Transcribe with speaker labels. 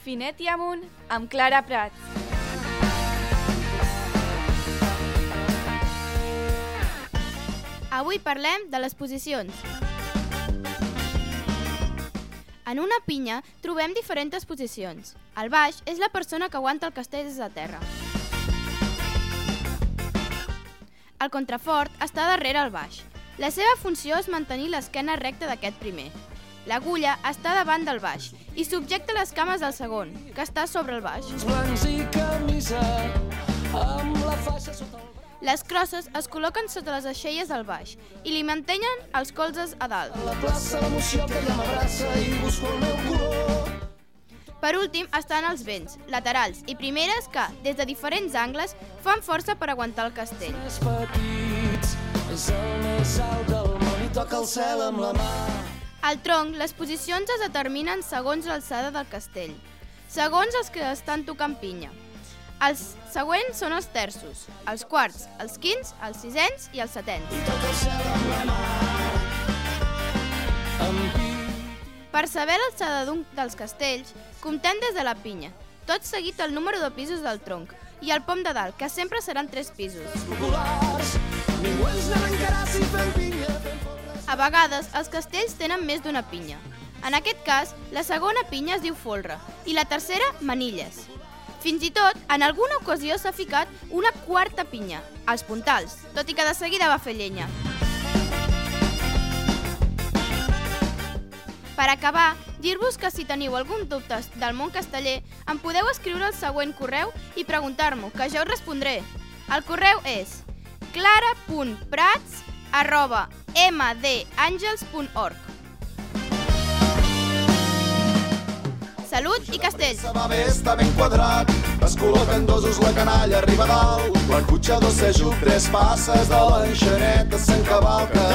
Speaker 1: Finet i amunt amb Clara Prats.
Speaker 2: Avui parlem de les posicions. En una pinya trobem diferents posicions. El baix és la persona que aguanta el castell des de terra. El contrafort està darrere el baix. La seva funció és mantenir l'esquena recta d'aquest primer. L'agulla està davant del baix i subjecta les cames del segon, que està sobre el baix. Les crosses es col·loquen sota les aixelles del baix i li mantenen els colzes a dalt.
Speaker 3: a la plaça l'emoció que ella m'abraça i busco el meu color
Speaker 2: Per últim estan els vents, laterals i primeres que, des de diferents angles, fan força per aguantar el castell.
Speaker 3: més petits és el més alt del món i toca el cel amb la mà
Speaker 2: Al tronc, les posicions es determinen segons l'alçada del castell, segons els que estan tocant pinya. Els següents són els terços, els quarts, els quints, els sisens i els setens. Per saber l'alçada d'un dels castells, comptem des de la pinya, tot seguit el número de pisos del tronc i el pom de dalt, que sempre seran tres pisos. A vegades, els castells tenen més d'una pinya. En aquest cas, la segona pinya es diu folre i la tercera, manilles. Fins i tot, en alguna ocasió s'ha ficat una quarta pinya, als puntals, tot i que de seguida va fer llenya. Per acabar, dir-vos que si teniu algun dubte del món casteller, em podeu escriure el següent correu i preguntar-m'ho, que jo us respondré. El correu és clara.prats arroba mdangels.org Salut i castells!
Speaker 4: Va bé, està ben quadrat, es col·loquen dosos, la canalla arriba dalt. La cotxa dos s'ajup, tres passes de l'enxaneta se'n cavalca